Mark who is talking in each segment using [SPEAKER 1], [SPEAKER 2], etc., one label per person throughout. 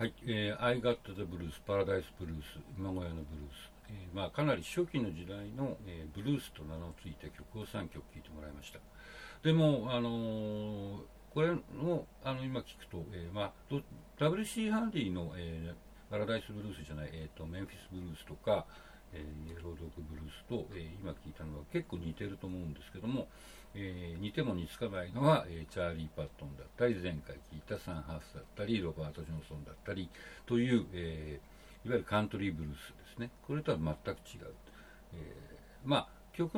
[SPEAKER 1] はい、えー、I Got the Blues、パラダイスブルース、今小屋のブルース、えーまあ、かなり初期の時代の、えー、ブルースと名の付いた曲を3曲聴いてもらいました。でも、あのー、これをあの今聞くと、えーまあ、WC ハンディの、えー、パラダイスブルースじゃない、えーと、メンフィスブルースとか、えー、イエロードッグブルースと、えー、今聞いたのは結構似てると思うんですけども、えー、似ても似つかないのは、えー、チャーリー・パットンだったり前回聞いたサンハースだったりロバート・ジョンソンだったりという、えー、いわゆるカントリーブルースですね。これとは全く違う、えー、まあ曲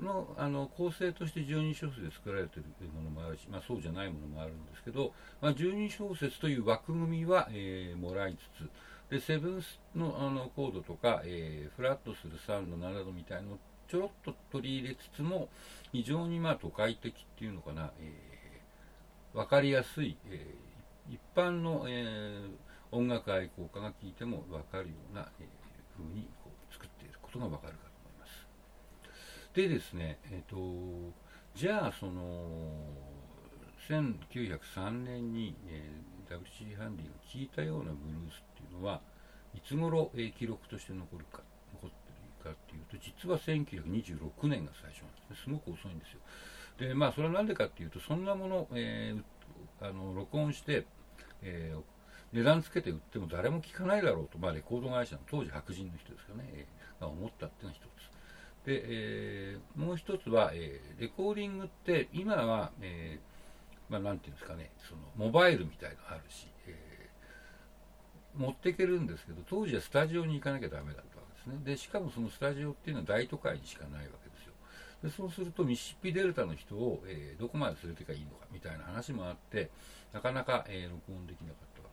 [SPEAKER 1] のあの構成として12小節で作られているものもあるし、まあ、そうじゃないものもあるんですけど、まあ、12小節という枠組みは、えー、もらいつつでセブンスのあのコードとか、えー、フラットするサウンド7度みたいなのちょろっと取り入れつつも非常にまあ都会的っていうのかな、えー、分かりやすい、えー、一般の、えー、音楽愛好家が聴いても分かるような、えー、風にこう作っていることが分かるかと思います。でですね、えーと、じゃあその1903年に、えー、WC ハンディが聴いたようなブルースっていうのはいつ頃、え、記録として残るか残ってるかっていうと実は1926年が最初なんですね。すごく遅いんですよ。でまあそれは何でかっていうとそんなもの,、えー、あの録音して、えー、値段つけて売っても誰も聞かないだろうと、まあ、レコード会社の当時白人の人ですかね、えー、が思ったっていうのが一つ。で、えー、もう一つは、えー、レコーディングって今は、えーまあ、なんていうんですかねそのモバイルみたいのあるし、えー、持っていけるんですけど当時はスタジオに行かなきゃダメだとですね。でしかもそのスタジオっていうのは大都会にしかないわけですよ。でそうするとミシシッピデルタの人を、えー、どこまで連れていけばいいのかみたいな話もあってなかなか、えー、録音できなかったわ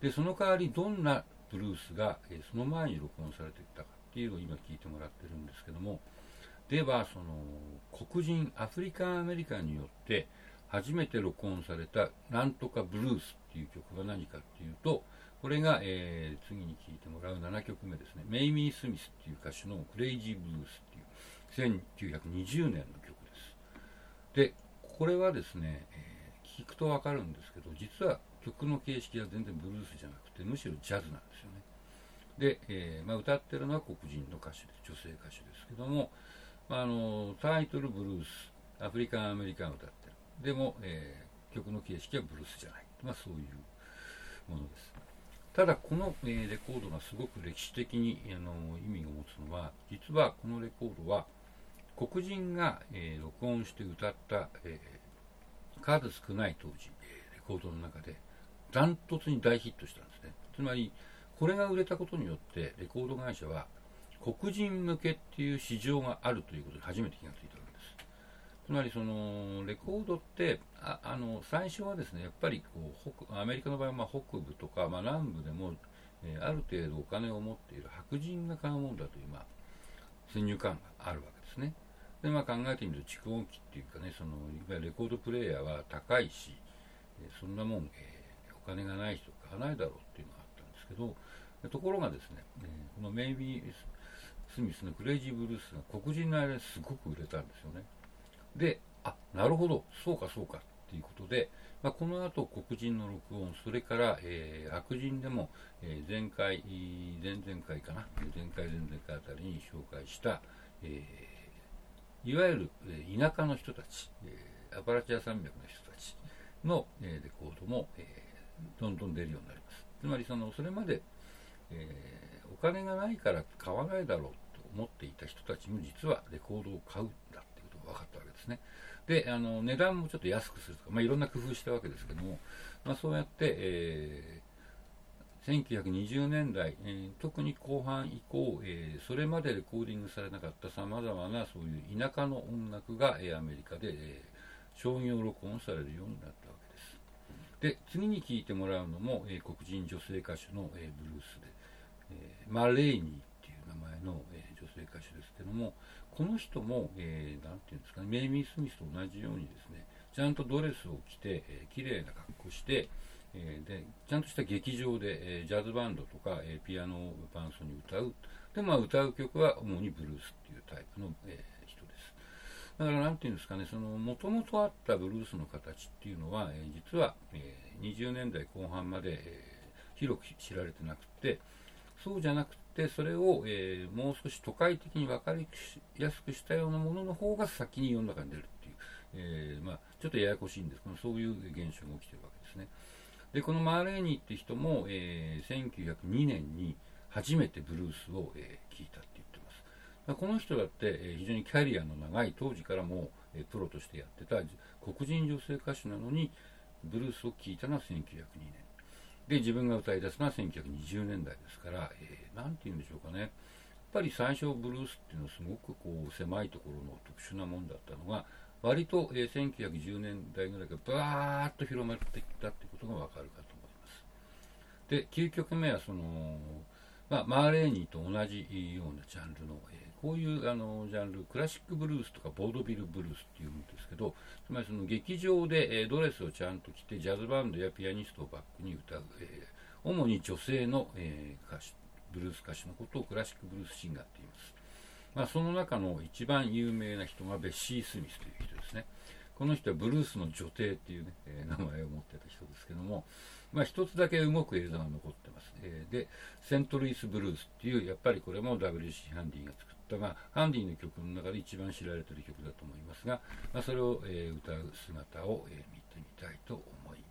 [SPEAKER 1] けです。でその代わりどんなブルースが、え、その前に録音されていったかっていうのを今聞いてもらってるんですけどもではその黒人アフリカンアメリカンによって初めて録音された「なんとかブルース」っていう曲が何かっていうとこれが、えー、次に聴いてもらう7曲目ですね。メイミー・スミスっていう歌手のクレイジー・ブルースっていう1920年の曲です。で、これはですね、えー、聞くとわかるんですけど、実は曲の形式は全然ブルースじゃなくて、むしろジャズなんですよね。で、えー、まあ、歌ってるのは黒人の歌手で女性歌手ですけども、まあ、あのタイトルブルース、アフリカン・アメリカン歌って。でも、えー、曲の形式はブルースじゃない。まあ、そういうものです。ただこの、えー、レコードがすごく歴史的にあの意味を持つのは実はこのレコードは黒人が、えー、録音して歌った、えー、数少ない当時、えレコードの中でダントツに大ヒットしたんですねつまりこれが売れたことによってレコード会社は黒人向けっていう市場があるということに初めて気がついたわけですつまりそのレコードってああの最初はですねやっぱりこう北アメリカの場合はま北部とか、まあ、南部でも、えー、ある程度お金を持っている白人が買うものだという、まあ、先入観があるわけですね。で、まあ、考えてみると蓄音機っていうかねそのいわゆるレコードプレーヤーは高いし、え、そんなもん、えー、お金がない人買わないだろうっていうのがあったんですけどところがですね、えー、このメイビー・スミスのクレイジーブルースが黒人の間ですごく売れたんですよね。で、あなるほど、そうかそうかっていうことで、まあ、この後黒人の録音、それから、えー、白人でも、えー、前回、前々回かな、前回、前々回あたりに紹介した、えー、いわゆる、えー、田舎の人たち、えー、アパラチア山脈の人たちの、えー、レコードも、えー、どんどん出るようになります。つまりその、それまで、えー、お金がないから買わないだろうと思っていた人たちも実はレコードを買うんだということが分かったわけですね。で、あの値段もちょっと安くするとか、まあ、いろんな工夫したわけですけども、まあ、そうやって、えー、1920年代、えー、特に後半以降、えー、それまでレコーディングされなかったさまざまなそういう田舎の音楽が、えアメリカで、え商業録音されるようになったわけです。で、次に聴いてもらうのも、え黒人女性歌手の、えブルースで、えマレーニーっていう名前の、え女性歌手ですけども、この人も、えー、ていうんですかね、メイミー・スミスと同じようにですね、ちゃんとドレスを着て、えー、綺麗な格好して、えー、で、ちゃんとした劇場で、えー、ジャズバンドとか、え、ピアノを伴奏に歌う。で、まあ、歌う曲は主にブルースっていうタイプの、え、人です。だから、なんていうんですかね、その、もともとあったブルースの形っていうのは、え、実は、え、20年代後半まで、え、広く知られてなくてそうじゃなくてそれを、えー、もう少し都会的に分かりやすくしたようなものの方が先に世の中に出るっていう、えー、まあ、ちょっとややこしいんです。けどそういう現象が起きてるわけですね。でこのマーレーニーって人も、えー、1902年に初めてブルースを、えー、聞いたって言ってます。この人だって、え、非常にキャリアの長い当時からも、え、プロとしてやってた黒人女性歌手なのにブルースを聴いたのは1902年で自分が歌い出すのは1920年代ですから、えー、て言うんでしょうかね。やっぱり最初ブルースっていうのはすごくこう狭いところの特殊なもんだったのが割と、えー、1910年代ぐらいからバーッと広まってきたってことがわかるかと思います。で9曲目はその、まあ、マーレーニーと同じようなジャンルの、えこういうあのジャンルクラシックブルースとかボードビルブルースっていうんですけどつまりその劇場で、えドレスをちゃんと着てジャズバンドやピアニストをバックに歌う、えー、主に女性の、えー、歌手ブルース歌手のことをクラシックブルースシンガーって言います、まあ、その中の一番有名な人がベッシー・スミスという人ですね。この人はブルースの女帝っていうね、えー、名前を持ってた人ですけども、まあ、一つだけ動く映像が残ってます、えー、でセントルイス・ブルースっていうやっぱりこれも WC ハンディが作ったまあ、ハンディの曲の中で一番知られている曲だと思いますが、まあ、それを、え、歌う姿を、え、見てみたいと思います。